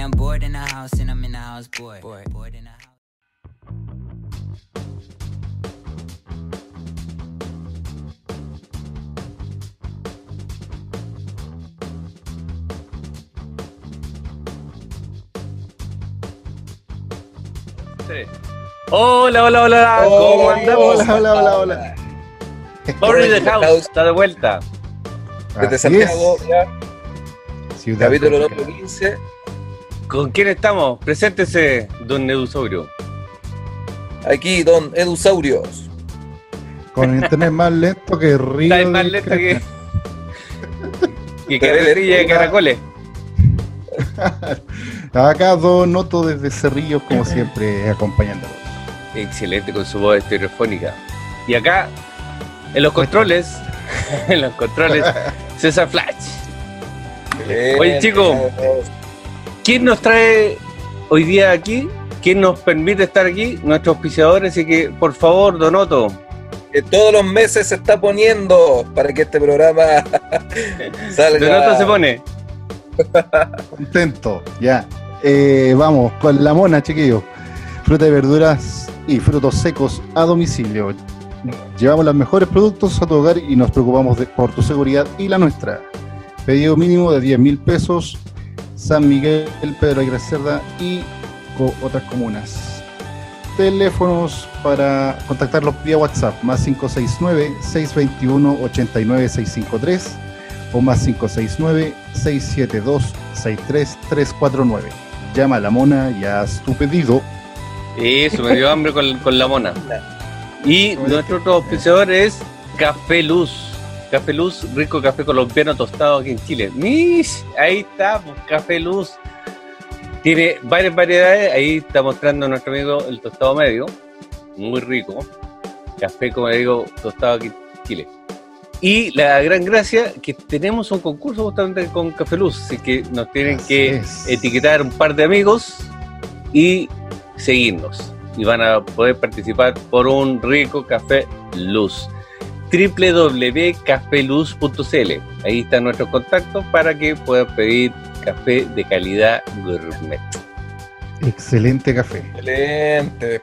I'm bored in the house and I'm in the house bored. Bored in the house. Hola, hola, hola. ¿Cómo Hola, andamos? Hola, hola, hola, hola. The House está de vuelta. Desde es. Santiago, ya, Ciudad capítulo número 15. ¿Con quién estamos? Preséntese, don Nedusaurio. Aquí, don Edusaurios. Con internet más lento que río. Está más de lenta que. que Pero carretilla de caracoles. Acá Don Noto desde Cerrillos, como siempre, acompañándolos. Excelente con su voz estereofónica. Y acá, en los controles, en los controles, César Flash. Oye, chico. ¿Quién nos trae hoy día aquí? ¿Quién nos permite estar aquí? Nuestros auspiciadores. Así que, por favor, Donoto, Que todos los meses se está poniendo para que este programa salga. Donoto se pone. Contento, ya. Eh, vamos, con la mona, chiquillos. Fruta y verduras y frutos secos a domicilio. Llevamos los mejores productos a tu hogar y nos preocupamos de- por tu seguridad y la nuestra. Pedido mínimo de 10 mil pesos. San Miguel, Pedro Aguirre Cerda y co- otras comunas. Teléfonos para contactarlos vía WhatsApp, más 569-621-89653 o más 569-672-63349. Llama a la mona y haz tu pedido. Eso, me dio hambre con, con la mona. Y nuestro otro auspiciador es Café Luz. Café Luz, rico café colombiano tostado aquí en Chile. ¡Mish! Ahí está, pues, Café Luz. Tiene varias variedades. Ahí está mostrando nuestro amigo el tostado medio. Muy rico. Café, como le digo, tostado aquí en Chile. Y la gran gracia que tenemos un concurso justamente con Café Luz. Así que nos tienen Así que es. etiquetar un par de amigos y seguirnos. Y van a poder participar por un rico café luz. www.cafeluz.cl Ahí están nuestros contactos para que puedan pedir café de calidad gourmet. Excelente café. Excelente.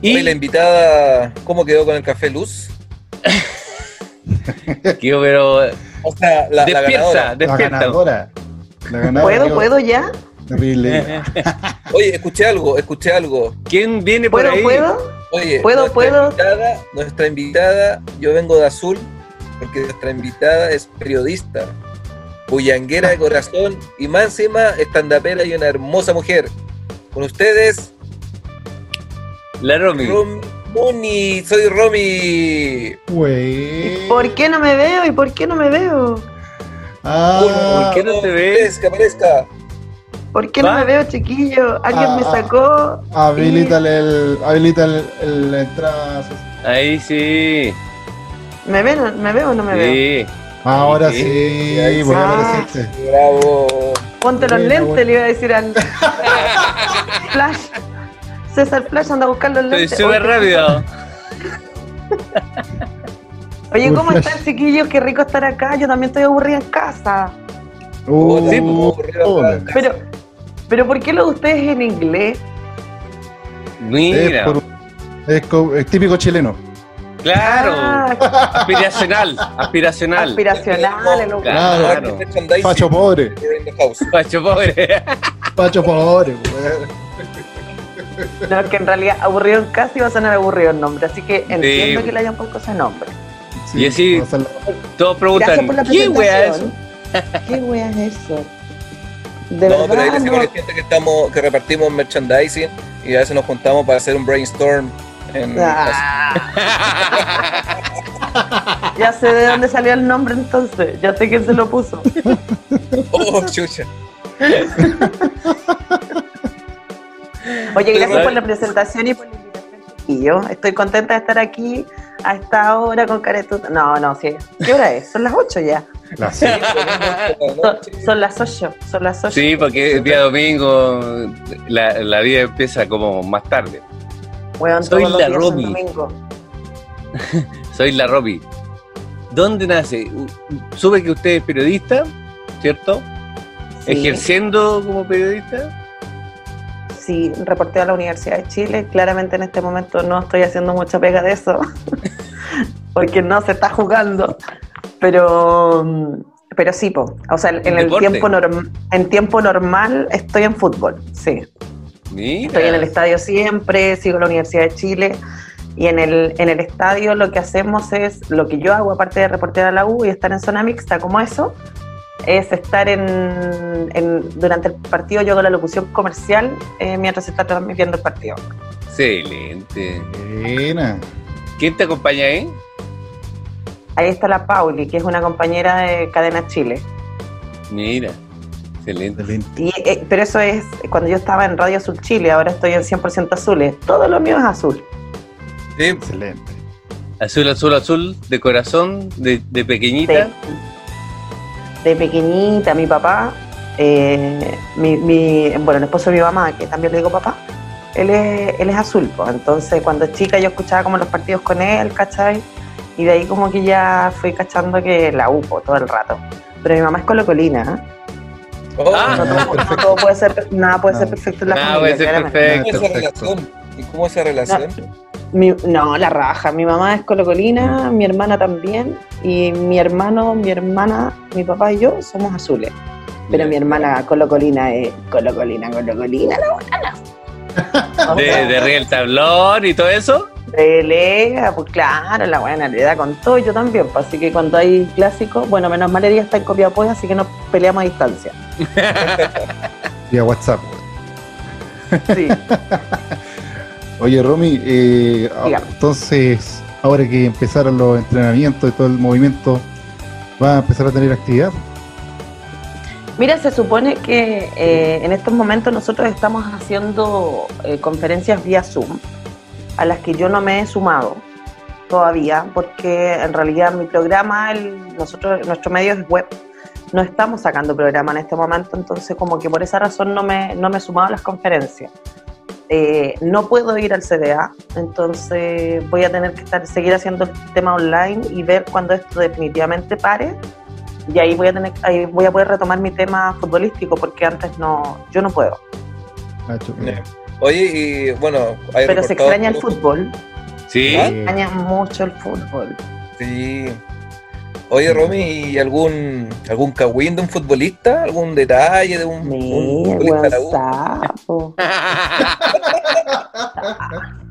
Y Hoy la invitada, ¿cómo quedó con el café Luz? quiero, pero O sea, la, la despierta, ganadora. La despierta. ganadora. La ganadora ¿Puedo, quedó puedo ya? Terrible. Oye, escuché algo, escuché algo. ¿Quién viene por ¿Puedo, ahí? puedo? Oye, ¿Puedo, nuestra puedo? Invitada, nuestra invitada, yo vengo de azul, porque nuestra invitada es periodista, bullanguera de corazón y más encima estandapera y una hermosa mujer. Con ustedes, La Romy. Rom Muni, soy Romy. ¿Por qué no me veo? ¿Y por qué no me veo? Ah, ¿Por qué no te ves? Que aparezca. ¿Por qué no me veo, chiquillo? ¿Alguien me Ah, sacó? Habilítale el, habilita el, el- entrada. Ahí sí. ¿Me, ven, ¿Me veo o no me veo? Sí. Ahora Sí, sí, ahí voy a sí. aparecerte. Bravo. Ponte los lentes, buena. le iba a decir al Flash. César Flash anda a buscar los Estoy lentes. súper Oye, rápido. Oye, ¿cómo están, chiquillos? Qué rico estar acá. Yo también estoy aburrida en casa. Sí, pues. Pero, pero ¿por qué lo de ustedes en inglés? Mira. Es, por- es co- es típico chileno. Claro. Ah, Aspiracional. Aspiracional. aspiracional. Claro. Claro. Pacho pobre. Pacho pobre. Pacho pobre. No, es que en realidad aburrido en casa iba a sonar aburrido el nombre, así que entiendo Sí. que le hayan puesto ese nombre. Y así-. Todos Gracias preguntan, por la ¿qué wea es eso? ¿Qué wea es eso? De No, pero ahí decimos a no. gente que estamos, que repartimos merchandising y a veces nos juntamos para hacer un brainstorm en Ah, ya sé de dónde salió el nombre entonces, ya sé quién se lo puso. Oh, chucha. Oye, gracias por la presentación y por la invitación. chiquillo. estoy contenta de estar aquí a esta hora con caretuta. No, no, sí. ¿Qué hora es? Son las 8 ya. Sí, Son, son las 8, son las 8. Sí, porque el día domingo la, la vida empieza como más tarde. Weón, soy la domingo. Soy la Robbie. ¿Dónde nace? Supe que usted es periodista, ¿cierto? Sí. ¿Ejerciendo como periodista? Sí, reporteo a la Universidad de Chile. Claramente en este momento no estoy haciendo mucha pega de eso, porque no se está jugando. Pero, pero sí, po. o sea, en el Deporte. tiempo, norm- en tiempo normal estoy en fútbol, sí. Mira. Estoy en el estadio siempre, sigo la Universidad de Chile. Y en el, en el estadio lo que hacemos es, lo que yo hago, aparte de reportear a la U y estar en zona mixta como eso, es estar en, en- durante el partido, yo hago la locución comercial eh, mientras se está transmitiendo el partido. Excelente. Buena. ¿Quién te acompaña ahí? Ahí está la Pauli, que es una compañera de Cadena Chile. Mira. Excelente. Excelente. Y, eh, pero eso es cuando yo estaba en Radio Azul Chile, ahora estoy en 100% azules. Todo lo mío es azul. Sí, Excelente. Azul, azul, azul, de corazón, de, de pequeñita. de, de pequeñita, mi papá, eh, mi, mi- bueno, el esposo de mi mamá, que también le digo papá, él es, él es azul, pues. entonces cuando chica yo escuchaba como los partidos con él, ¿cachai? Y de ahí como que ya fui cachando que la UPO todo el rato. Pero mi mamá es colocolina, ¿eh? Oh, Ah. no, todo, no todo puede ser, nada puede ser perfecto en la Nada familia, puede ser claramente. ¿Cómo es esa Perfecto. relación? ¿Y cómo es esa relación? Mi- no, la raja. Mi mamá es colocolina, mi hermana también, y mi hermano, mi hermana, mi papá y yo somos azules. Pero mi hermana colocolina es colocolina, colocolina, la buena. De, de arriba el tablón y todo eso. Pelea, pues claro, la buena le da con todo, y yo también. pues, así que cuando hay clásicos, bueno, menos mal el día está en Copiapó, así que nos peleamos a distancia. Vía WhatsApp. Sí. Oye, Romy, eh, entonces, ahora que empezaron los entrenamientos y todo el movimiento, ¿va a empezar a tener actividad? Mira, se supone que eh, en estos momentos nosotros estamos haciendo eh, conferencias vía Zoom, a las que yo no me he sumado todavía, porque en realidad mi programa, el- nosotros, nuestro medio es web, no estamos sacando programa en este momento, entonces como que por esa razón no me, no me he sumado a las conferencias. Eh, no puedo ir al CDA, entonces voy a tener que estar, seguir haciendo el tema online y ver cuando esto definitivamente pare y ahí voy a tener ahí voy a poder retomar mi tema futbolístico porque antes no yo no puedo Nacho? Oye, y bueno, hay pero se extraña el fútbol Sí. Eh, extraña mucho el fútbol Sí. Oye, Romy, ¿y algún algún cagüín de un futbolista? ¿Algún detalle de un, un mira futbolista buen de la U? sapo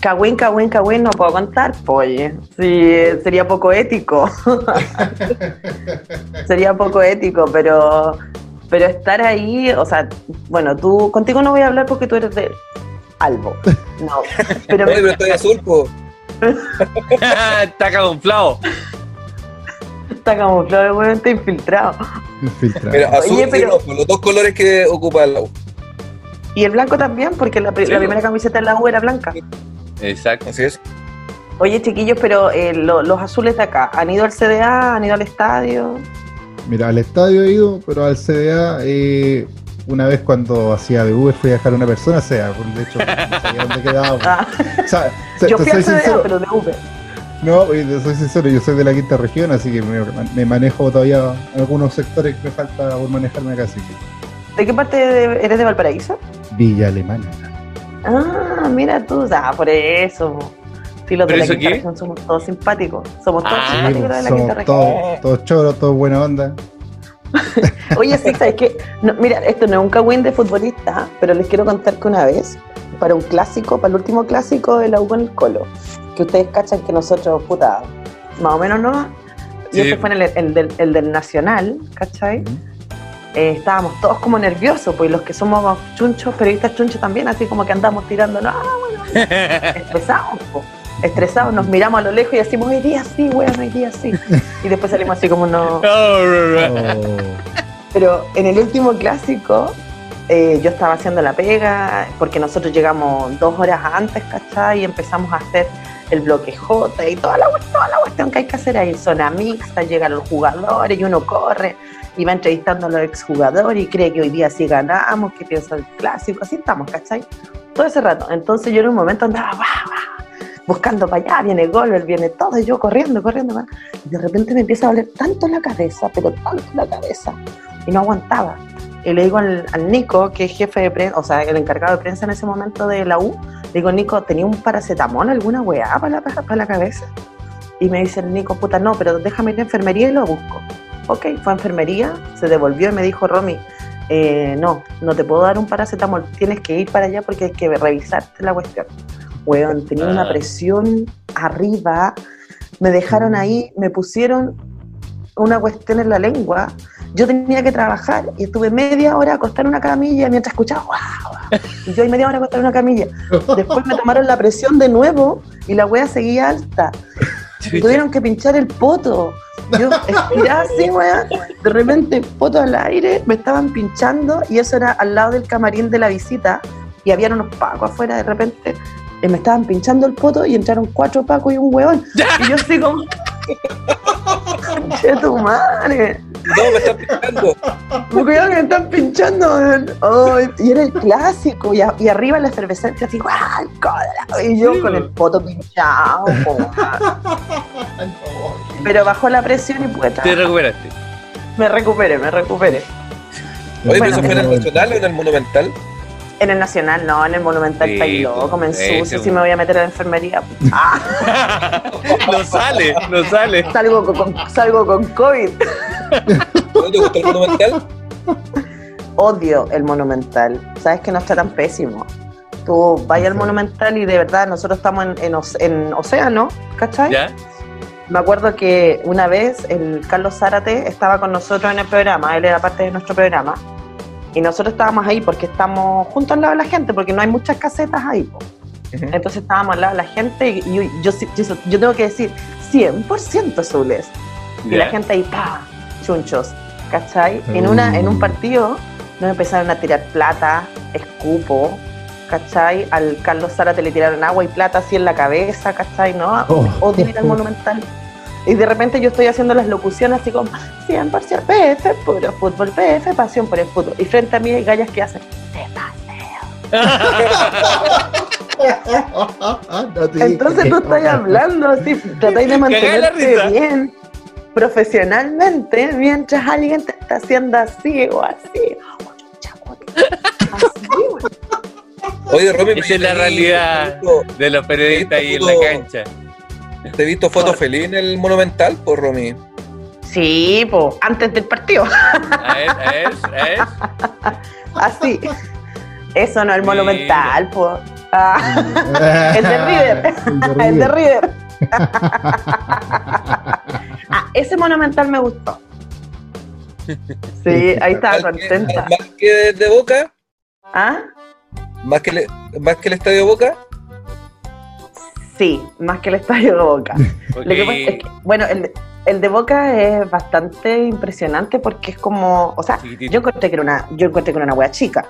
Cagüín, cagüín, cagüín, no puedo contar, oye. Sí, sería poco ético. sería poco ético, pero, pero estar ahí, o sea, bueno, tú, contigo no voy a hablar porque tú eres de Albo. No, pero Oye, pero estoy azul, po. Está camuflado. está camuflado, weón, está infiltrado. infiltrado. Mira, azul Oye, y pero- rojo, los dos colores que ocupa la U. Y el blanco también, porque la, pri- Sí, la po. primera camiseta de la U era blanca. Exacto. Así es. Oye, chiquillos, pero eh, lo- los azules de acá, ¿han ido al CDA? ¿Han ido al estadio? Mira, al estadio he ido, pero al CDA, eh, una vez cuando hacía de Uber fui a dejar a una persona, sea, de hecho, no sabía dónde quedaba. Ah, O sea, se- yo te fui al soy CDA, sincero, pero de Uber. no, te soy sincero, yo soy de la quinta región, así que me, me manejo todavía en algunos sectores que me falta por manejarme acá, así que ¿De qué parte de- eres de Valparaíso? Villa Alemana. Ah, mira tú, ah, por eso. Sí, los de ¿Pero la quinta qué? región somos todos simpáticos. Somos todos Ah, simpáticos pues, de la somos quinta región. todos, todos choros, todos buena onda. Oye, sí, ¿sabes qué? No, mira, esto no es un cagüín de futbolista, pero les quiero contar que una vez, para un clásico, para el último clásico de la U con el Colo, que ustedes cachan que nosotros, puta, más o menos no, y Sí. ese fue en el, el del, el del Nacional, ¿cachai? Eh, estábamos todos como nerviosos, pues los que somos chunchos, periodistas chunchos también, así como que andamos tirando, no, bueno, estresados, po. Estresados, nos miramos a lo lejos y decimos, hoy día sí, weón, hoy día sí. Y después salimos así como no. Oh, Pero en el último clásico, eh, yo estaba haciendo la pega, porque nosotros llegamos dos horas antes, ¿cachai? Y empezamos a hacer el bloque J y toda la, toda la cuestión que hay que hacer ahí. Zona mixta, llegan los jugadores y uno corre y va entrevistando a los exjugadores y cree que hoy día sí ganamos, que piensa el clásico, así estamos, ¿cachai? Todo ese rato. Entonces yo en un momento andaba, "Guau, guau", buscando para allá, viene Goldberg, viene todo, y yo corriendo, corriendo. Y de repente me empieza a doler tanto la cabeza, pero tanto la cabeza, y no aguantaba. Y le digo al, al Nico, que es jefe de prensa, o sea, el encargado de prensa en ese momento de la U, le digo, Nico, ¿tenía un paracetamol, alguna weá para la, para la cabeza? Y me dice el Nico, puta, no, pero déjame ir a enfermería y lo busco. Ok, fue a enfermería, se devolvió y me dijo, Romy, eh, no, no te puedo dar un paracetamol, tienes que ir para allá porque hay que revisarte la cuestión. Weón, tenía Ah. una presión arriba, me dejaron ahí, me pusieron una cuestión en la lengua. Yo tenía que trabajar y estuve media hora acostada en una camilla mientras escuchaba guau. Y yo ahí media hora acostada en una camilla. Después me tomaron la presión de nuevo y la wea seguía alta. Tuvieron que pinchar el poto. Yo estiraba así, weón. De repente, poto al aire, me estaban pinchando y eso era al lado del camarín de la visita. Y habían unos pacos afuera de repente. Y me estaban pinchando el poto y entraron cuatro pacos y un weón. Y yo así como. ¡Che tu madre! No, me están picando. Porque me están pinchando. y era el clásico. Y, a- y arriba la efervescencia así, ¡guau! Y yo Sí, con el weón. poto pinchado. Pero bajó la presión y pude Te recuperaste. Me recuperé, me recuperé. Oye, Bueno, ¿pero eso fue en el Nacional o en el Monumental? En el Nacional, no, en el Monumental Sí, está ahí loco, me ensucio, si me voy a meter a la enfermería. Ah, no sale, no sale. salgo con, salgo con COVID. ¿No te gustó el Monumental? Odio el Monumental. Sabes que no está tan pésimo. Tú vayas al. Monumental y de verdad nosotros estamos en, en Océano, ¿cachai? ¿Ya? Me acuerdo que una vez el Carlos Zárate estaba con nosotros en el programa, él era parte de nuestro programa, y nosotros estábamos ahí porque estamos juntos al lado de la gente, porque no hay muchas casetas ahí. po. Entonces estábamos al lado de la gente y yo, yo, sí- yo, yo tengo que decir 100% azules. Y la gente ahí, pa, chunchos, ¿cachai? En, una, en un partido nos empezaron a tirar plata, escupo, ¿cachai? Al Carlos Zárate le tiraron agua y plata así en la cabeza, ¿cachai? ¿No? Oh. Odio ir al Monumental. Y de repente yo estoy haciendo las locuciones así como 100% PF, puro fútbol, PF, pasión por el fútbol. Y frente a mí hay gallas que hacen, te paseo. Entonces tú estás hablando así, tratáis de mantenerte bien profesionalmente mientras alguien te está haciendo así o así. Así, güey. Oye, Romy, Esa es la realidad de los periodistas ahí en la cancha. Te he visto fotos feliz en el Monumental, por Romy. Sí, pues, antes del partido. A ver. Así. Eso no es el Mira. monumental, pues. Ah, el de River. el de River. ah, ese monumental me gustó. Sí, ahí estaba que- contenta. Más que de Boca, ¿Ah? más que, le- más que el Estadio Boca. Sí, más que el estadio de Boca. Lo que pasa es que, bueno, el, de- el de Boca es bastante impresionante porque es como, o sea, Chiquitito. yo encontré que era una, yo encontré que era una wea chica,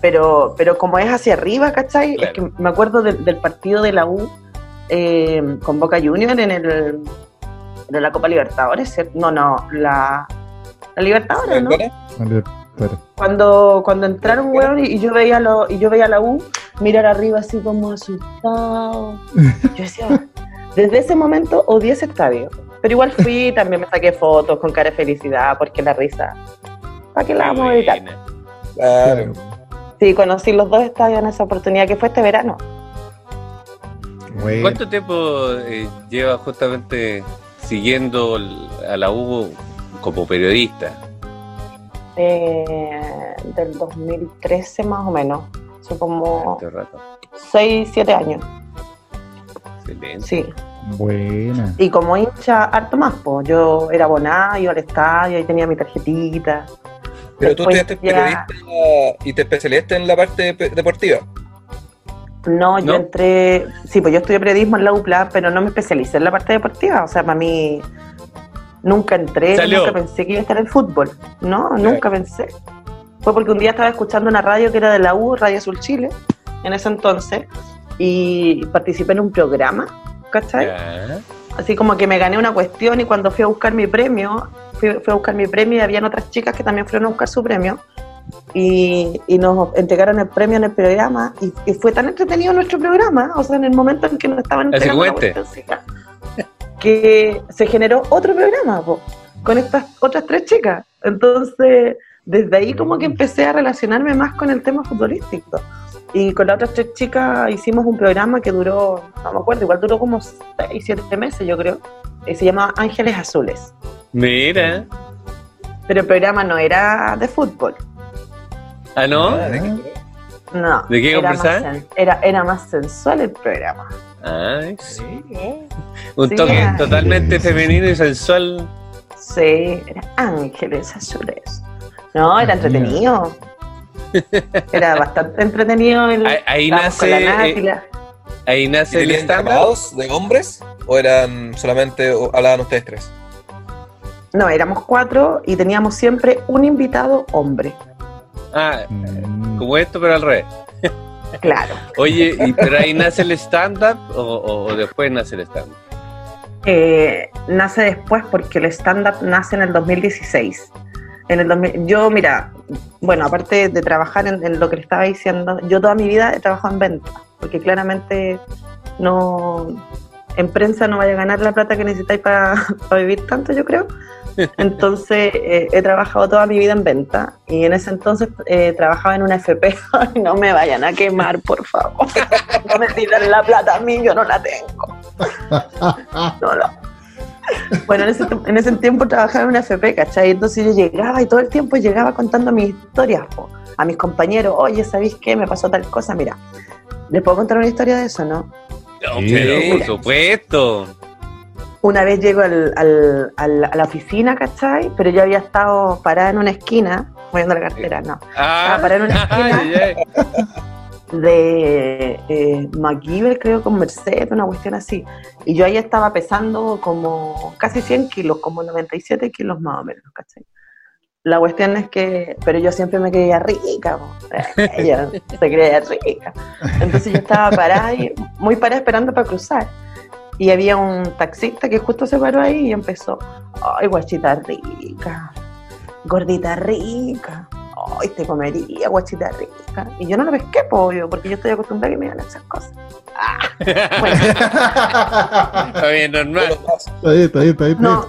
pero, pero como es hacia arriba, ¿cachai? Claro. Es que me acuerdo del, del partido de la U eh, con Boca Junior en el de la Copa Libertadores, ¿cierto? No, no, la, la Libertadores, ¿no? Cuando, cuando entraron, weón, y, yo veía lo, y yo veía a la U mirar arriba así como asustado. Yo decía, desde ese momento odié ese estadio. Pero igual fui, también me saqué fotos con cara de felicidad, porque la risa. ¿Para qué la vamos a evitar? Claro. Sí, conocí los dos estadios en esa oportunidad, que fue este verano. Bueno. ¿Cuánto tiempo eh, lleva justamente siguiendo a la U como periodista? Eh, del 2013 más o menos. Son como Este rato. 6, 7 años. Excelente. Sí. Buena. Y como hincha, harto más, pues. Yo era abonada, iba al estadio y tenía mi tarjetita. Pero tú Después estudiaste ya- periodista y te especializaste en la parte deportiva. No, yo ¿No? entré. Sí, pues yo estudié periodismo en la UPLA, pero no me especialicé en la parte deportiva. O sea, para mí. Nunca entré, Salió. nunca pensé que iba a estar en fútbol. No, nunca pensé. Fue porque un día estaba escuchando una radio que era de la U, Radio Azul Chile, en ese entonces, y participé en un programa, ¿cachai? Así como que me gané una cuestión y cuando fui a buscar mi premio, fui, fui a buscar mi premio y habían otras chicas que también fueron a buscar su premio. y, y nos entregaron el premio en el programa y, y fue tan entretenido nuestro programa, o sea, en el momento en que nos estaban entregando la que se generó otro programa po, con estas otras tres chicas. Entonces, desde ahí como que empecé a relacionarme más con el tema futbolístico. Y con las otras tres chicas hicimos un programa que duró, no me acuerdo, igual duró como 6, 7 meses, yo creo. Y se llamaba Ángeles Azules. Mira. Pero el programa no era de fútbol. Ah, ¿no? ¿de qué? No. ¿De qué era más, era, era más sensual el programa. Ay, sí. Sí. Un Sí, toque era- totalmente femenino y sensual. Sí, era Ángeles Azules. No, era entretenido. Era bastante entretenido. El, Ahí- ahí nace, eh, Ahí ¿Y nace el llamados de hombres? ¿O eran solamente, o hablaban ustedes tres? No, éramos cuatro y teníamos siempre un invitado hombre. Ah, Mm. como esto, pero al revés. Claro. Oye, ¿y, ¿pero ahí nace el stand-up o, después nace el stand-up? Eh, nace después porque el stand-up nace en el 2016. En el 2000 yo, mira, bueno, aparte de trabajar en, en lo que le estaba diciendo, yo toda mi vida he trabajado en venta, porque claramente no, en prensa no vaya a ganar la plata que necesitáis para vivir tanto, yo creo. Entonces, eh, he trabajado toda mi vida en venta y en ese entonces eh, trabajaba en una FP. No me vayan a quemar, por favor. No me tiren la plata a mí, yo no la tengo. No, no. Bueno, en ese, en ese tiempo trabajaba en una FP, ¿cachai? Entonces yo llegaba y todo el tiempo llegaba contando mis historias po, a mis compañeros. Oye, ¿sabéis qué? Me pasó tal cosa. Mira, ¿les puedo contar una historia de eso, no? No, Sí. pero por supuesto. Una vez llego al- al- al- a la oficina, ¿cachai? Pero yo había estado parada en una esquina, moviendo la cartera, no. Ah, Ah, para en una esquina. de eh, MacGyver, creo, con Merced, una cuestión así. Y yo ahí estaba pesando como casi 100 kilos, como 97 kilos más o menos, ¿cachai? La cuestión es que, pero yo siempre me creía rica, ella se creía rica. Entonces yo estaba parada, y, muy parada esperando para cruzar. Y había un taxista que justo se paró ahí y empezó, ay, guachita rica, gordita rica, ay, te comería, guachita rica. Y yo no lo pesqué, pollo, porque yo estoy acostumbrada a que me hagan esas cosas. Ah, bueno, Está bien, normal. Está bien, está bien, está bien. no,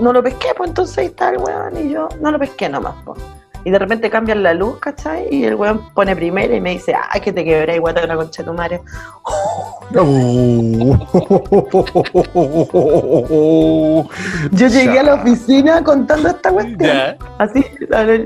no lo pesqué, pues entonces ahí está el weón y yo no lo pesqué nomás, pues. Y de repente cambian la luz, ¿cachai? Y el weón pone primero y me dice, ay, que te quebré, guata, una concha de tu madre. Oh. Yo llegué a la oficina contando esta cuestión. Ya. Así,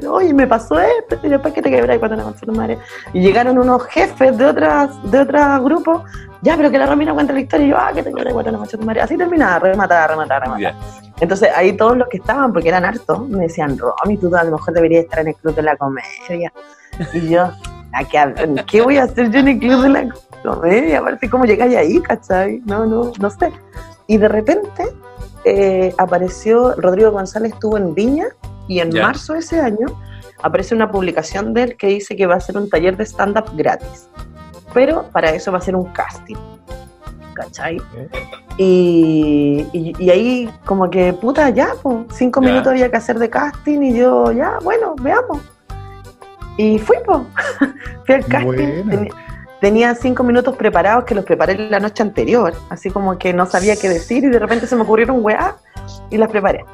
oye, me pasó esto, y después que te quebré, guata, una concha de tu madre. Y llegaron unos jefes de otras, de otros grupos, ya, pero que la Romina cuenta la historia, y yo, ah, que te quebré, guata, una concha de tu madre. Así terminaba, rematar, rematar. Ya. Entonces ahí todos los que estaban, porque eran hartos, me decían, Romy, tú a lo mejor deberías estar en el club de la comedia. Y yo, ¿a qué, hab- ¿qué voy a hacer yo en el club de la comedia? Aparte, ¿cómo llegáis ahí, cachai? No, no, no sé. Y de repente eh, apareció, Rodrigo González estuvo en Viña y en marzo de ese año aparece una publicación de él que dice que va a hacer un taller de stand-up gratis. Pero para eso va a ser un casting. ¿Cachai? Y, y- y ahí como que, puta, ya, pues, cinco Ya. minutos había que hacer de casting y yo, ya, bueno, veamos. Y fui, pues, fui al casting. Tenía, tenía cinco minutos preparados que los preparé la noche anterior, así como que no sabía qué decir y de repente se me ocurrieron weá y las preparé.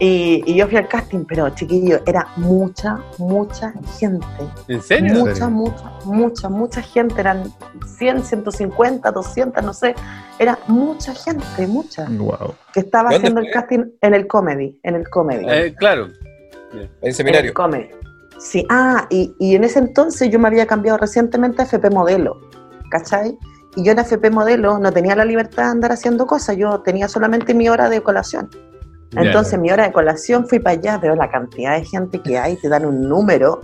Y, y yo fui al casting, pero chiquillo, era mucha, mucha gente. ¿En serio? Mucha, serio? mucha, mucha, mucha gente. Eran 100, 150, 200, no sé. Era mucha gente, mucha. Wow. Que estaba ¿Dónde haciendo el casting en el comedy. En el comedy. Eh, claro. En en seminario. el comedy. Sí, ah, y, y en ese entonces yo me había cambiado recientemente a FP Modelo. ¿Cachai? Y yo en FP Modelo no tenía la libertad de andar haciendo cosas. Yo tenía solamente mi hora de colación. Entonces, mi hora de colación fui para allá, veo la cantidad de gente que hay, te dan un número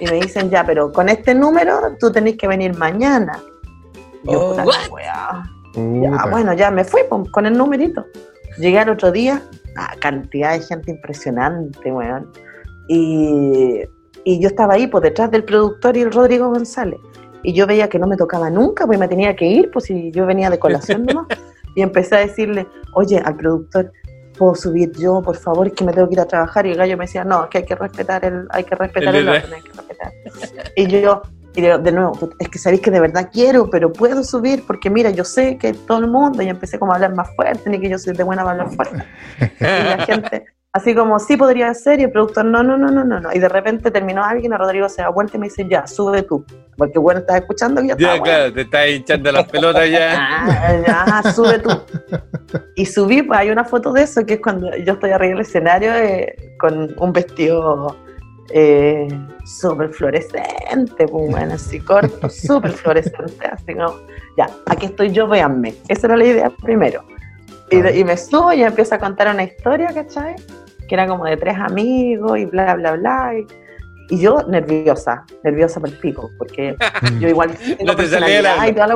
y me dicen, ya, pero con este número tú tenés que venir mañana. Y yo, Oh, weá. Ya, bueno, ya me fui pum, con el numerito. Llegué al otro día, ah, cantidad de gente impresionante, weón. Y, y yo estaba ahí, por detrás del productor y el Rodrigo González. Y yo veía que no me tocaba nunca, pues me tenía que ir, pues si yo venía de colación nomás. Y empecé a decirle, oye, al productor, puedo subir yo, por favor, es que me tengo que ir a trabajar. Y el gallo me decía, no, es que hay que respetar el, hay que respetar El orden, hay que respetar. Y yo, y de, de nuevo, "Puta, es que sabéis que de verdad quiero, pero puedo subir, porque mira, yo sé que todo el mundo, y empecé como a hablar más fuerte, ni que yo soy de buena para hablar fuerte. Y la gente, así como, sí podría ser, y el productor, no, no, no, no, no, no. Y de repente terminó alguien, a Rodrigo se da vuelta y me dice, ya, sube tú. Porque bueno, estás escuchando yo Ya, estaba, claro, te estás hinchando las pelotas ya. Ah, ya, sube tú. Y subí, pues hay una foto de eso, que es cuando yo estoy arriba del escenario eh, con un vestido eh, súper fluorescente, pues bueno, así corto, súper fluorescente, así como, ya, aquí estoy yo, véanme. Esa era la idea primero. Y, de- y me subo y empiezo a contar una historia, ¿cachai? Que era como de tres amigos y bla, bla, bla. Y, y yo nerviosa, nerviosa por el pico, porque yo igual tengo No personalidad y toda la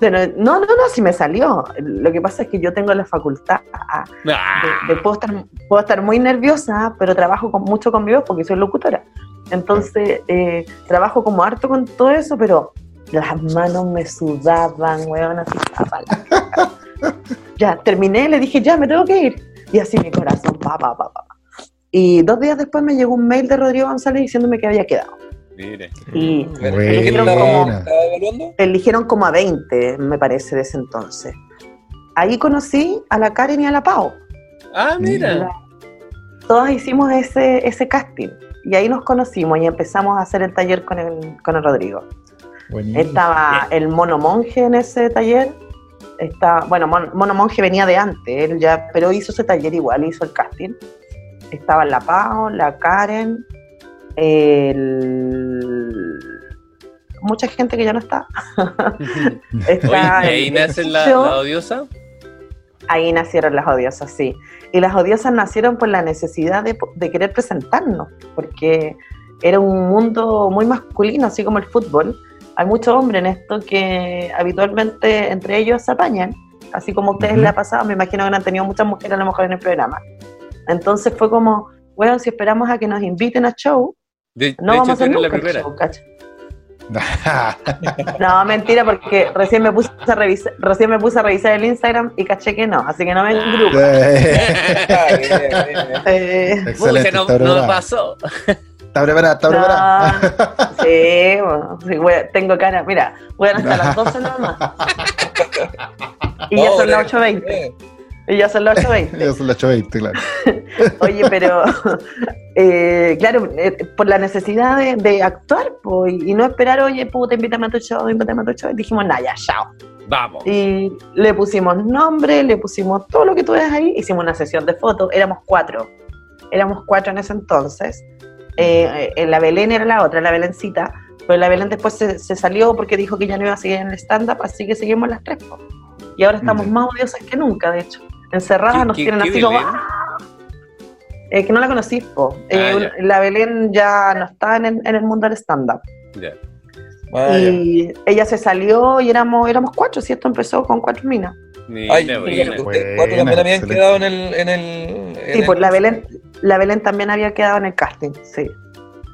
no, no, no, sí me salió. Lo que pasa es que yo tengo la facultad Ah, de, de- puedo, estar, puedo estar muy nerviosa, pero trabajo con, mucho con mi voz porque soy locutora. Entonces, eh, trabajo como harto con todo eso, pero las manos me sudaban, weón, así. ya, terminé, le dije, ya, me tengo que ir. Y así mi corazón, pa, pa, pa, pa. Y dos días después me llegó un mail de Rodrigo González diciéndome que había quedado. mire. Y Bueno, Buena. ¿quién estaba, estaba evaluando? eligieron como a 20, me parece, de ese entonces. Ahí conocí a la Karen y a la Pau. Ah, mira. La- Todas hicimos ese, ese casting y ahí nos conocimos y empezamos a hacer el taller con el, con el Rodrigo. Buenísimo. Estaba el mono monje en ese taller. Está, bueno, Mon- mono monje venía de antes, él ya, pero hizo ese taller igual, hizo el casting. Estaba la Pau, la Karen, el... mucha gente que ya no está. Oye, Está ¿y ahí el- nace la, la odiosa? Ahí nacieron las odiosas, sí. Y las odiosas nacieron por la necesidad de, de querer presentarnos, porque era un mundo muy masculino, así como el fútbol. Hay muchos hombres en esto que habitualmente entre ellos se apañan, así como a ustedes Ujú. les ha pasado, me imagino que han tenido muchas mujeres a lo mejor en el programa. Entonces fue como, bueno, si esperamos a que nos inviten a show, De, no de vamos a hacer la nunca el primera. show, ¿cacha? No, mentira, porque recién me puse a revisar, recién me puse a revisar el Instagram y caché que no, así que no me engrupo. Bien, bien, bien. Eh, Excelente, no, no pasó. Está preparada, está preparada. No, sí, bueno, sí, voy- tengo cara. Mira, voy a hasta las 12 nomás. Y ya son las 8.20. Eh, Y ya son las 8.20. Eso es la 820, claro. Oye, pero eh, claro, eh, por la necesidad de, de actuar po, y, y no esperar, oye, puta, invítame a tu show, invítame a tu show. Dijimos, nada, ya, chao. Vamos. Y le pusimos nombre, le pusimos todo lo que tú ves ahí, hicimos una sesión de fotos, éramos cuatro, éramos cuatro en ese entonces. Eh, eh, la Belén era la otra, la Belencita, pero la Belén después se, se salió porque dijo que ya no iba a seguir en el stand-up, así que seguimos las tres. po. Y ahora estamos más odiosas que nunca, de hecho. Encerradas ¿Qué- nos tienen así como... ¡ah! Eh, que no la conocí, po. Eh, Ah, un- la Belén ya no está en el, en el mundo del stand-up. Ya. vaya. Y ella se salió y éramos, éramos cuatro, si esto empezó con cuatro minas. Ay, ustedes cuatro también habían quedado en el. En el en Sí, el- pues la Belén, la Belén también había quedado en el casting, sí.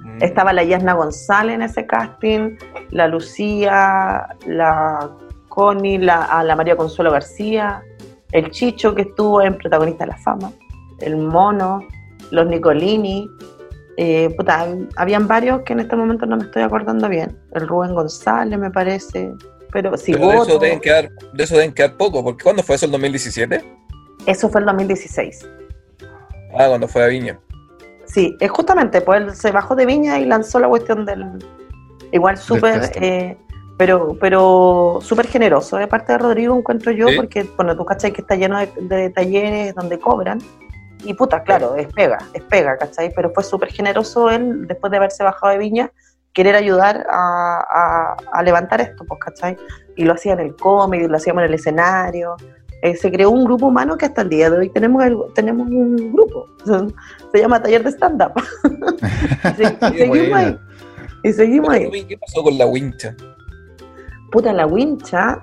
Mm. Estaba la Yasna González en ese casting, la Lucía, la Connie, la, a la María Consuelo García, el Chicho que estuvo en Protagonista de la Fama, el Mono, los Nicolini. eh, puta, habían varios que en este momento no me estoy acordando bien. El Rubén González, me parece. Pero sí, Pero de eso deben quedar, de eso deben quedar poco, porque ¿cuándo fue eso el 2017? Eso fue el 2016. Ah, cuando fue a Viña. Sí, es justamente, pues él se bajó de Viña y lanzó la cuestión del. Igual súper, eh, pero pero súper generoso de parte de Rodrigo, encuentro yo, Sí. porque, bueno, tú cachai que está lleno de, de talleres donde cobran. Y puta, claro, es pega, es pega, ¿cachai? Pero fue súper generoso él, después de haberse bajado de Viña, querer ayudar a, a- a levantar esto, pues, ¿cachai? Y lo hacía en el comedy, lo hacíamos en el escenario. Eh, se creó un grupo humano que hasta el día de hoy tenemos, el- tenemos un grupo. Se llama Taller de Stand-Up. Y seguimos ahí. Y seguimos ahí. ¿Qué pasó con la wincha? Puta, la wincha.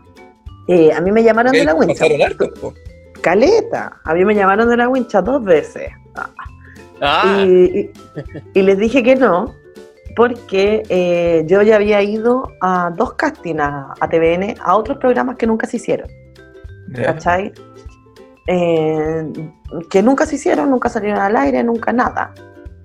eh, a mí me llamaron de la wincha. Caleta. A mí me llamaron de la wincha dos veces. Ah, Y, y- y les dije que no, porque eh, yo ya había ido a dos castings a, a TVN, a otros programas que nunca se hicieron. ¿Cachai? eh, que nunca se hicieron, nunca salieron al aire, nunca nada.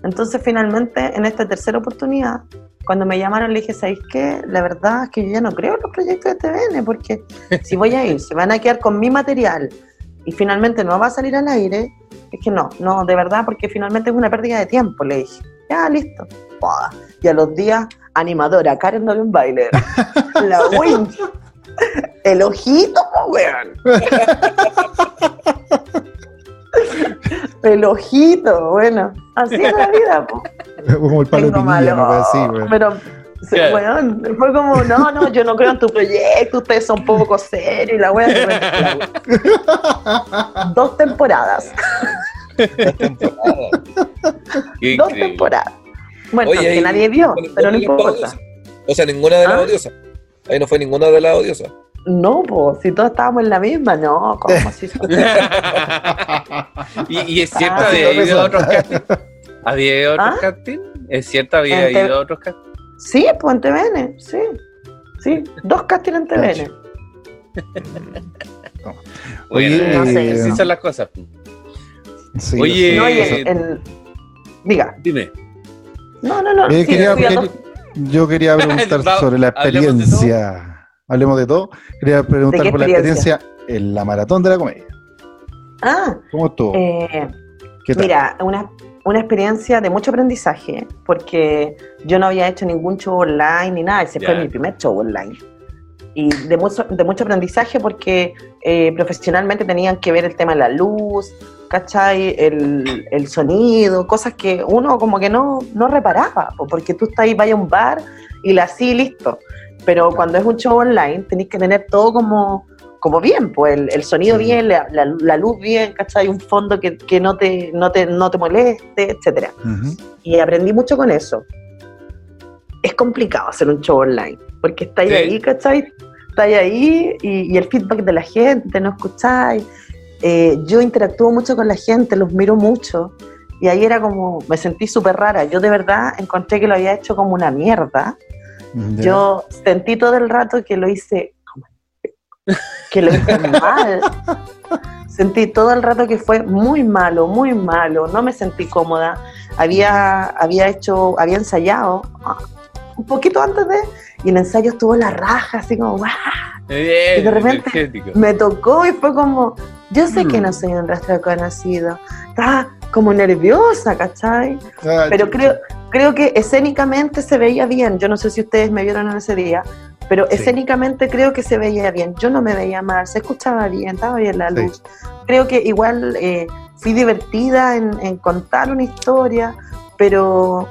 Entonces finalmente en esta tercera oportunidad, cuando me llamaron le dije, ¿sabéis qué? La verdad es que yo ya no creo en los proyectos de TVN, porque si voy a ir, se van a quedar con mi material y finalmente no va a salir al aire, es que no, no, de verdad, porque finalmente es una pérdida de tiempo, le dije. Ya, listo. Y a los días, animadora, Karen Bailer, la Winch, el ojito, po, weón. El ojito, bueno, así es la vida, po. Como el palo de Tengo pinilla, malo. no así, weón. Pero, weón, fue como, no, no, yo no creo en tu proyecto, ustedes son poco serios y la me- Dos temporadas, Temporada. Qué dos increíble. temporadas. Bueno, Oye, que nadie vio, pero no importa. O sea, ninguna de las ¿Ah? odiosas. Ahí no fue ninguna de las odiosas. No, pues, si todos estábamos en la misma, no, ¿cómo así? y, y es cierto, Ah, había ido a otros castings. ¿Había ido a otros ¿Ah? castings? ¿Es cierto, había En te- ido a otros castings? Sí, pues en TVN, sí. Sí, dos castings en TVN. Oye, Bueno, No sé, así son las cosas. Sí, Oye, No, Eh, en, en- Diga. Dime. No, no, no. Eh, sí, quería- quería- Yo quería preguntar sobre la hablemos de experiencia. Hablemos de todo. Quería preguntar por la experiencia? en la maratón de la comedia. Ah, ¿Cómo estuvo? eh, ¿Qué tal? Mira, una, una experiencia de mucho aprendizaje, porque yo no había hecho ningún show online ni nada, ese fue mi primer show online. Y de mucho, de mucho aprendizaje porque eh, profesionalmente tenían que ver el tema de la luz, ¿cachai? El, el sonido, cosas que uno como que no, no reparaba, po, porque tú estás ahí, vaya a un bar y la así, listo. Pero cuando es un show online, tenés que tener todo como, como bien, pues el, el sonido Sí. bien, la, la- la luz bien, ¿cachai? Un fondo que, que no, te, no, te, no te moleste, etcétera. Ujú. Y aprendí mucho con eso. Es complicado hacer un show online, porque estáis Sí. ahí, ¿cachai? Estáis ahí y, y el feedback de la gente, no escucháis. Eh, yo interactúo mucho con la gente, los miro mucho. Y ahí era como, me sentí súper rara. Yo de verdad encontré que lo había hecho como una mierda. Ya. Yo sentí todo el rato que lo hice que lo hice mal. Sentí todo el rato que fue muy malo, muy malo. No me sentí cómoda. Había, había hecho, había ensayado ah, un poquito antes de, y el ensayo estuvo en la raja, así como, ¡guau! Bien, Y de repente- energético. Me tocó y fue como, yo sé que Mm. no soy un rastro conocido. Estaba como nerviosa, ¿cachai? Ah, Pero creo, creo que escénicamente se veía bien. Yo no sé si ustedes me vieron en ese día, pero Sí. escénicamente creo que se veía bien. Yo no me veía mal, se escuchaba bien, estaba bien la Sí. luz. Creo que igual eh, fui divertida en, en contar una historia, pero,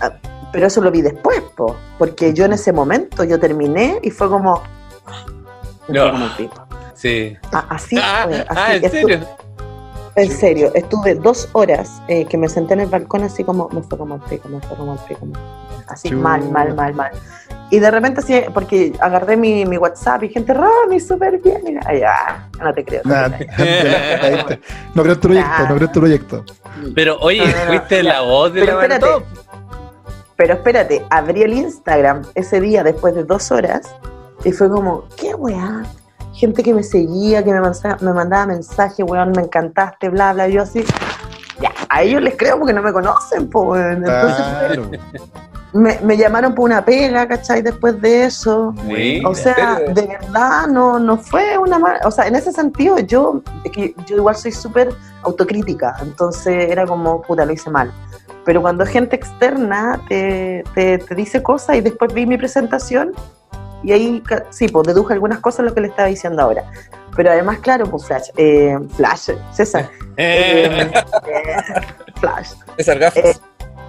ah, pero eso lo vi después, po, porque yo en ese momento yo terminé y fue como... No. como pico. Sí. Ah, así Ah, fue. ah, así. ¿en serio? en serio, estuve dos horas eh, que me senté en el balcón así como, me fue como el pico, me fue como el pico, así mal, mal, mal, mal. Y de repente así, porque agarré mi, mi WhatsApp y gente, Rami, súper bien. Y, ay, ah, no te creo. no Nah, creo. no tu proyecto, Nah. no creo tu proyecto. Pero oye, fuiste la voz de Pero la espérate. Pero espérate, abrí el Instagram ese día después de dos horas y fue como, ¿qué weá? Gente que me seguía, que me, mansa- me mandaba mensajes, weón, me encantaste, bla, bla. Yo así, ya, a ellos les creo porque no me conocen, pues. Entonces Claro. me, me llamaron por una pega, ¿cachai? Después de eso. Sí. O sea, de verdad no, no fue una mala. O sea, en ese sentido, yo, es que yo igual soy súper autocrítica, entonces era como, puta, lo hice mal. Pero cuando gente externa te, te, te dice cosas y después vi mi presentación y ahí, sí, pues deduje algunas cosas lo que le estaba diciendo ahora. Pero además, claro, pues Flash, eh, Flash, César, eh, eh, Flash. Esas gafas.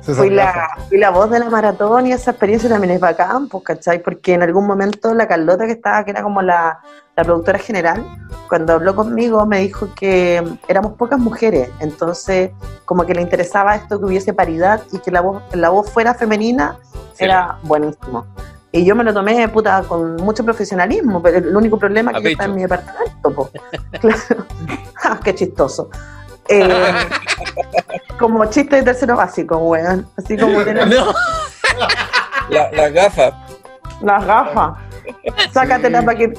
Fui la, fui la voz de la maratón y esa experiencia también es bacán, pues, ¿cachai? Porque en algún momento la Carlota que estaba, que era como la, la productora general, cuando habló conmigo me dijo que éramos pocas mujeres, entonces como que le interesaba esto que hubiese paridad y que la voz, la voz fuera femenina, Sí. era buenísimo. Y yo me lo tomé, puta, con mucho profesionalismo, pero el único problema es que yo estaba en mi departamento, po. Claro. Ah, qué chistoso. Eh, como chiste de tercero básico, weón. Así como la- No. La- Las gafas. las gafas. Sácatelas Sí. para que.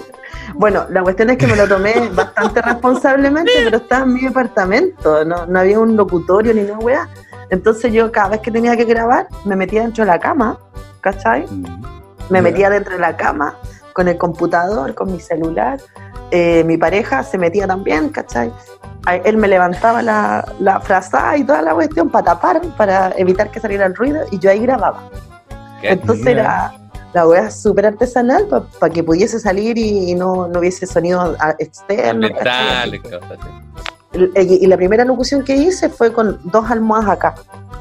Bueno, la cuestión es que me lo tomé bastante responsablemente, pero estaba en mi departamento, no, no había un locutorio ni nada, weá. Entonces yo cada vez que tenía que grabar, me metía dentro de la cama, ¿cachai? Mm. Me metía dentro de la cama con el computador, con mi celular. Eh, mi pareja se metía también, ¿cachai? Él me levantaba la, la frazada y toda la cuestión para tapar, para evitar que saliera el ruido, y yo ahí grababa. ¿Qué? Entonces era la wea súper artesanal para que pudiese salir y, y no, no hubiese sonido externo. Y, y la primera locución que hice fue con dos almohadas acá.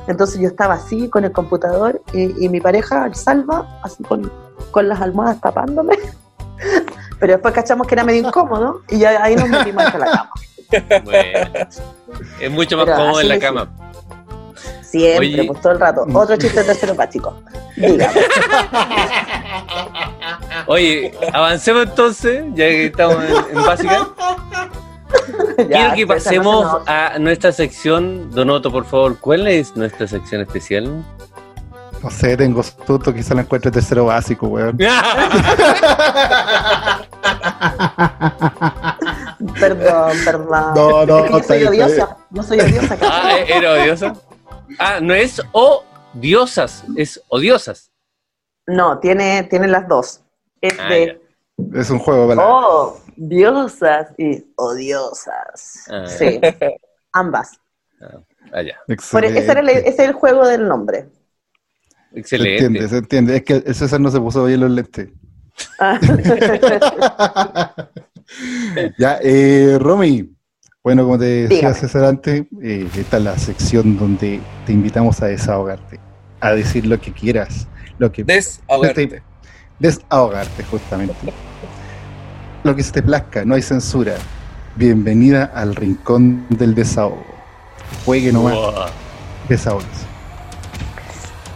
Entonces yo estaba así con el computador y, y mi pareja, Salva, así con, con las almohadas tapándome. Pero después cachamos que era medio incómodo y ya ahí nos metimos entre la cama. Bueno. Es mucho más Pero cómodo en la cama. Siempre, Oye. pues todo el rato. Otro chiste tercero. Dígame. Oye, avancemos entonces, ya que estamos en, en básica. Quiero que no pasemos a nuestra sección. Donoto, por favor, ¿cuál es nuestra sección especial? No sé, tengo susto, quizá la encuentre tercero básico, weón. Perdón, perdón. No, no, Es que yo está soy odiosa. No soy odiosa, ah, ¿cachai? ¿era odiosa? Ah, no es odiosas, es odiosas. No, tiene, tiene las dos. Es Ah, de Es un juego, ¿verdad? oh, diosas y odiosas. Ah. Sí, ambas. Allá. Por, ese, era el, ese es el juego del nombre. Se Excelente. entiende, se entiende. Es que el César no se puso bien los lentes. Ah. Ya, eh, Romy. Bueno, como te decía Dígame. César antes, eh, esta es la sección donde te invitamos a desahogarte, a decir lo que quieras, lo que Desahogarte. desahogarte justamente. Lo que se te plazca, no hay censura. Bienvenida al rincón del desahogo. Juegue nomás, Wow. desahóguese.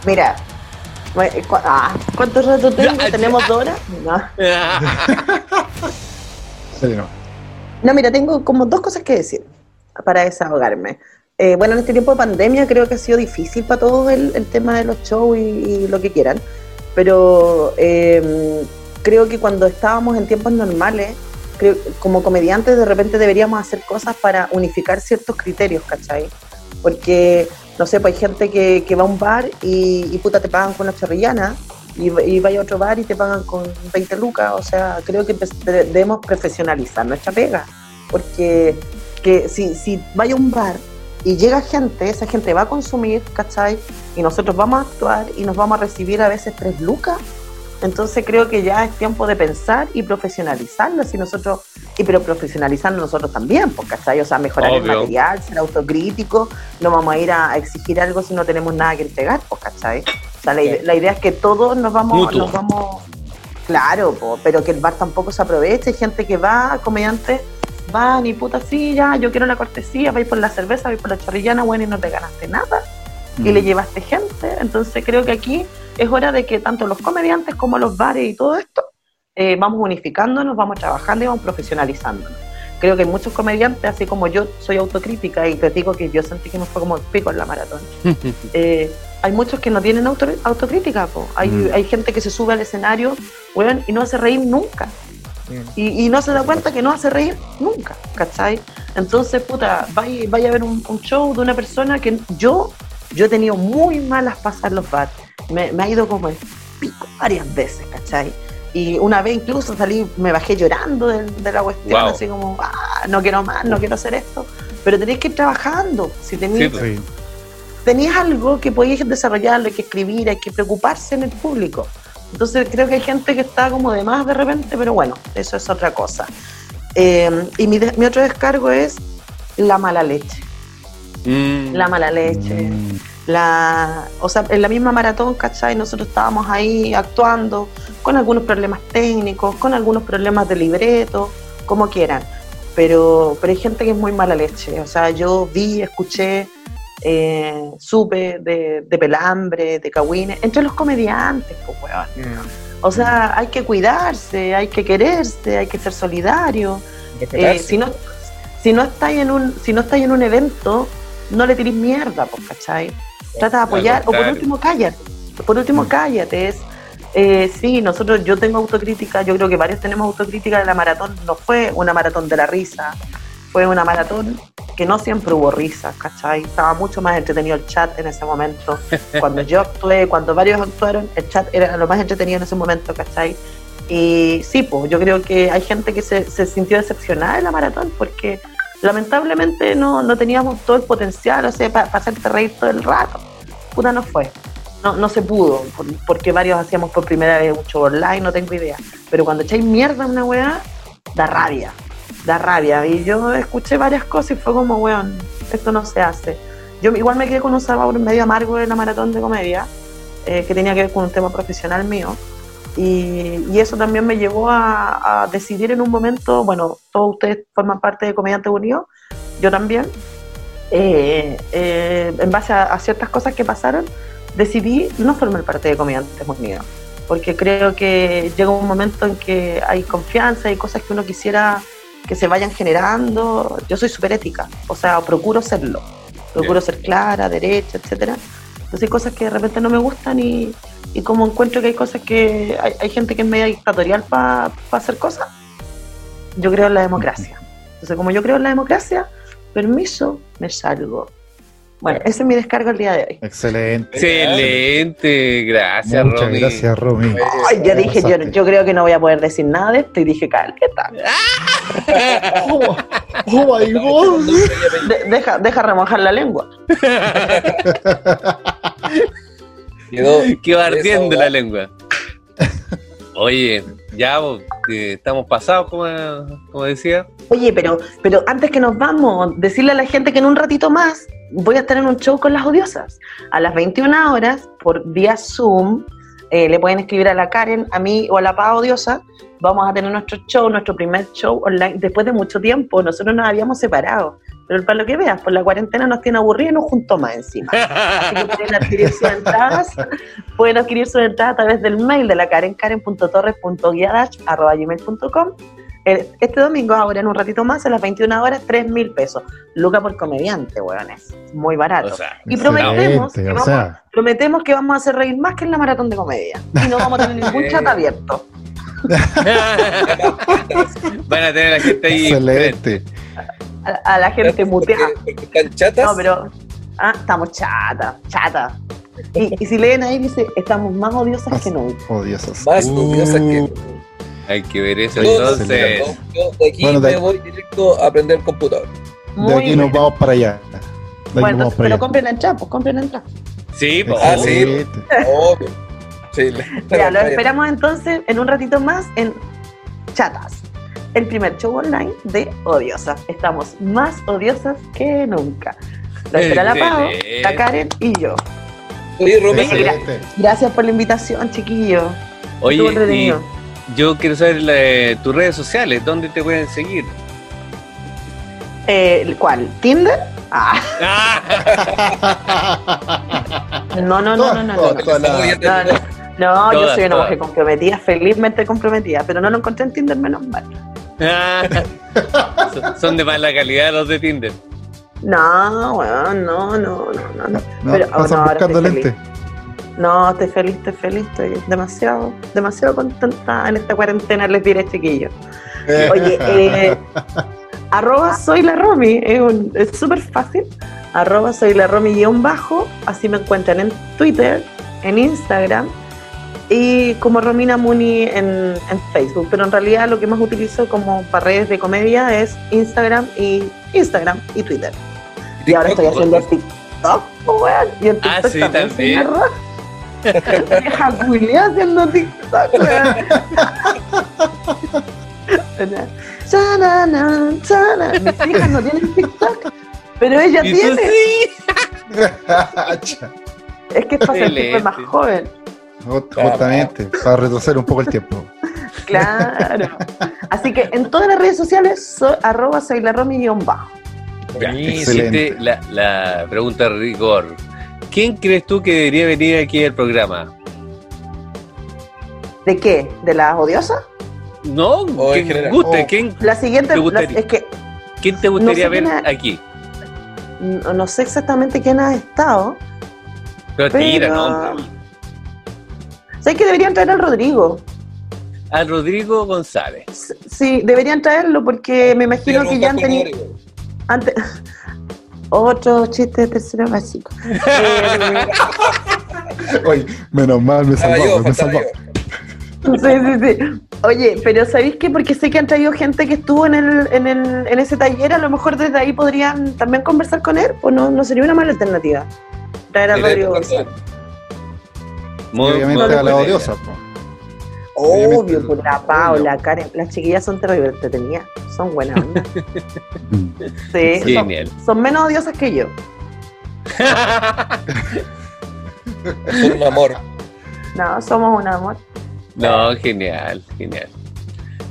Mira, cu- ah, ¿cuánto rato tengo? ¿Tenemos dos horas? No. Mira, tengo como dos cosas que decir para desahogarme. Eh, bueno, en este tiempo de pandemia creo que ha sido difícil para todos el, el tema de los shows y, y lo que quieran, pero eh, creo que cuando estábamos en tiempos normales, creo- como comediantes de repente deberíamos hacer cosas para unificar ciertos criterios, ¿cachai? Porque, no sé, pues hay gente que, que va a un bar y, y puta te pagan con la chorrillana y, y vaya a otro bar y te pagan con 20 lucas. O sea, creo que de- debemos profesionalizar nuestra pega. Porque que si, si vaya a un bar y llega gente, esa gente va a consumir, ¿cachai? Y nosotros vamos a actuar y nos vamos a recibir a veces tres lucas. Entonces creo que ya es tiempo de pensar y profesionalizarlo, si nosotros, y pero profesionalizarlo nosotros también, pues, ¿cachai? O sea, mejorar el material, ser autocrítico, no vamos a ir a, a exigir algo si no tenemos nada que entregar, pues, ¿cachai? O sea, la, ide- la idea es que todos nos vamos, Mutuo. nos vamos, claro, po, pero que el bar tampoco se aproveche, hay gente que va, comediantes, van y puta, sí, ya, yo quiero la cortesía, vais por la cerveza, vais por la chorrillana, bueno, y no te ganaste nada y Mm. le llevaste gente. Entonces creo que aquí es hora de que tanto los comediantes como los bares y todo esto eh, vamos unificándonos, vamos trabajando y vamos profesionalizándonos. Creo que hay muchos comediantes, así como yo soy autocrítica y te digo que yo sentí que me fue como el pico en la maratón. eh, hay muchos que no tienen auto- autocrítica, po. Hay, Mm. hay gente que se sube al escenario y no hace reír nunca. Y, y no se da cuenta que no hace reír nunca, ¿cachai? Entonces, puta, vaya, vaya a ver un, un show de una persona que yo, yo he tenido muy malas pasas en los bares. Me, me ha ido como el pico varias veces, ¿cachai? Y una vez incluso salí, me bajé llorando de, de la cuestión, Wow. así como, ah, no quiero más, no quiero hacer esto. Pero tenéis que ir trabajando. Si tenéis Sí, Sí. tenías algo que podías desarrollarlo, hay que escribir, hay que preocuparse en el público. Entonces creo que hay gente que está como de más de repente, pero bueno, eso es otra cosa. Eh, y mi, mi otro descargo es la mala leche. Mm. La mala leche. Mm. La, o sea, en la misma maratón, ¿cachai? Nosotros estábamos ahí actuando con algunos problemas técnicos, con algunos problemas de libreto, como quieran. Pero, pero hay gente que es muy mala leche. O sea, yo vi, escuché, eh, supe de, de pelambre, de cagüines, entre los comediantes, pues, weón. O sea, hay que cuidarse, hay que quererse, hay que ser solidario. Eh, si no si no estáis en un si no estáis en un evento no le tirís mierda pues ¿cachai? Trata de apoyar o por último cállate por último Mm. cállate es Eh, sí, nosotros, yo tengo autocrítica, yo creo que varios tenemos autocrítica de la maratón. No fue una maratón de la risa, fue una maratón que no siempre hubo risa, ¿cachai? Estaba mucho más entretenido el chat en ese momento. Cuando yo actué, cuando varios actuaron, el chat era lo más entretenido en ese momento, ¿cachai? Y sí, pues yo creo que hay gente que se, se sintió decepcionada de la maratón porque lamentablemente no, no teníamos todo el potencial, o sea, para hacerte reír todo el rato. Puta no fue. No, no se pudo, por- porque varios hacíamos por primera vez show online, no tengo idea. Pero cuando echáis mierda a una weá, da rabia, da rabia. Y yo escuché varias cosas y fue como, weón, esto no se hace. Yo igual me quedé con un sabor medio amargo de la maratón de comedia, eh, que tenía que ver con un tema profesional mío. Y, y eso también me llevó a, a decidir en un momento, bueno, todos ustedes forman parte de Comediantes Unidos, yo también, eh, eh, en base a, a ciertas cosas que pasaron, decidí no formar parte de Comediantes Unidos, porque creo que llega un momento en que hay confianza, hay cosas que uno quisiera que se vayan generando. Yo soy súper ética, o sea, procuro serlo, procuro ser clara, derecha, etcétera. Entonces hay cosas que de repente no me gustan y, y como encuentro que hay cosas que hay, hay gente que es media dictatorial para hacer cosas, yo creo en la democracia. Entonces como yo creo en la democracia, permiso, me salgo. Bueno, ese es mi descargo el día de hoy. Excelente. Excelente, gracias, Muchas Romy. gracias, Romy. Ay, yo dije, yo, yo creo que no voy a poder decir nada de esto y dije, caleta. Oh, oh my god. De- deja, deja remojar la lengua. Quedó Quedó ardiendo la lengua. Oye, ya vos, eh, estamos pasados, como, como decía. Oye, pero, pero antes que nos vamos, decirle a la gente que en un ratito más voy a estar en un show con las odiosas. A las 21 horas, por vía Zoom, eh, le pueden escribir a la Karen, a mí o a la Paz Odiosa. Vamos a tener nuestro show, nuestro primer show online, después de mucho tiempo. Nosotros nos habíamos separado. Pero para lo que veas, por la cuarentena nos tiene aburridos y nos juntó más encima. Así que pueden adquirir sus entradas, pueden adquirir sus entradas a través del mail de la Karen, karen.torres.guiadash.gmail.com. Este domingo, ahora en un ratito más, a las 21 horas, 3 mil pesos. Luca por comediante, weones. Muy barato. O sea, y prometemos que, o vamos, sea, prometemos que vamos a hacer reír más que en la maratón de comedia. Y no vamos a tener ningún chat abierto. Van a tener a la gente ahí. excelente. A, a la gente muteada. Están chatas. No, pero. Ah, estamos chata, chata. Y, y si leen ahí, dice, estamos más odiosas que nunca. Odiosas. Más odiosas que. Uh, Hay que ver eso Yo, entonces. yo- de aquí Bueno, de- me voy directo a aprender el computador. De aquí nos vamos para allá. Bueno, entonces, para pero allá. compren la entrada, pues compren la entrada. Sí, pues. Ah, sí. Obvio. Sí, Ya, lo esperamos entonces en un ratito más en Chatas, el primer show online de Odiosas. Estamos más odiosas que nunca. Lo espera la Pau, la Karen y yo. Oye, Romy. Gracias por la invitación, chiquillos. Estuvo Oye. Yo quiero saber la- tus redes sociales, ¿dónde te pueden seguir? Eh, ¿Cuál? ¿Tinder? Ah, no, no, no, no, no. no, no. No, yo soy una todas. mujer comprometida, felizmente comprometida, pero no lo encontré en Tinder, menos mal. Son- Son de mala calidad los de Tinder. No, weón, no, no, no, no. no. Pero, oh, pasan no, ahora buscando estoy lentes. No, estoy feliz, estoy feliz, estoy demasiado, demasiado contenta en esta cuarentena, les diré chiquillos. Oye, eh, arroba soy la Romy, es un- es súper fácil. Arroba soy la Romy guion bajo, así me encuentran en Twitter, en Instagram y como Romina Muni en, en Facebook. Pero en realidad lo que más utilizo como para redes de comedia es Instagram y Instagram y Twitter. Y ahora estoy haciendo TikTok, weón. Y en Ah, TikTok sí, también. también. Vieja culiá haciendo TikTok, weón. Mis hijas no tienen TikTok, pero ella ¿Y tiene. sí? Es que es para sentirme más joven. Justamente, para retroceder un poco el tiempo. Claro. Así que en todas las redes sociales, soy, arroba soy la Romy bajo. Ya, Excelente. la, la pregunta de rigor. ¿Quién crees tú que debería venir aquí al programa? ¿De qué? ¿De las odiosas? No, O ¿quién general. guste? O- ¿Quién, La siguiente, ¿Te la- gustaría? es que quién te gustaría No sé ver aquí? no, no sé exactamente quién ha estado, Pero, pero... tira, ¿no? ¿Sabes que deberían traer al Rodrigo? A Rodrigo González. Sí, deberían traerlo porque me imagino que ya han tenido... Antes... Otro chiste de tercero básico. Oye, menos mal, me yo, salvamos, me yo. Sí, sí, sí. Oye, pero ¿sabéis qué? Porque sé que han traído gente que estuvo en, el, en, el, en ese taller, a lo mejor desde ahí podrían también conversar con él, pues no, no sería una mala alternativa. Traer a Rodrigo. Muy, Obviamente muy a la odiosa. po. Obvio, Obviamente, pues la Paula, Karen, las chiquillas son terribles, entretenidas, son buenas. Sí, Genial. son menos odiosas que yo. Son un amor. No, somos un amor. No, genial, genial.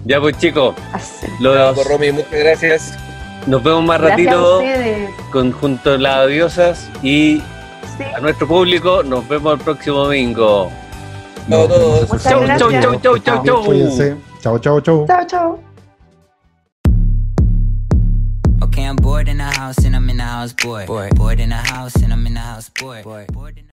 Ya pues chicos, Así. los- Por Romy, muchas gracias. nos vemos más Gracias ratito con junto a las odiosas y Sí. a nuestro público nos vemos el próximo domingo. Chao a todos. Muchas Chau, chau, gracias. chau, chau, chau, chau. Cuídense. Chao, chao, chao. Chao, chao. Okay, I'm bored in the house and I'm in the house, boy. Bored, bored in the house and I'm in the house, boy. Bored, bored in the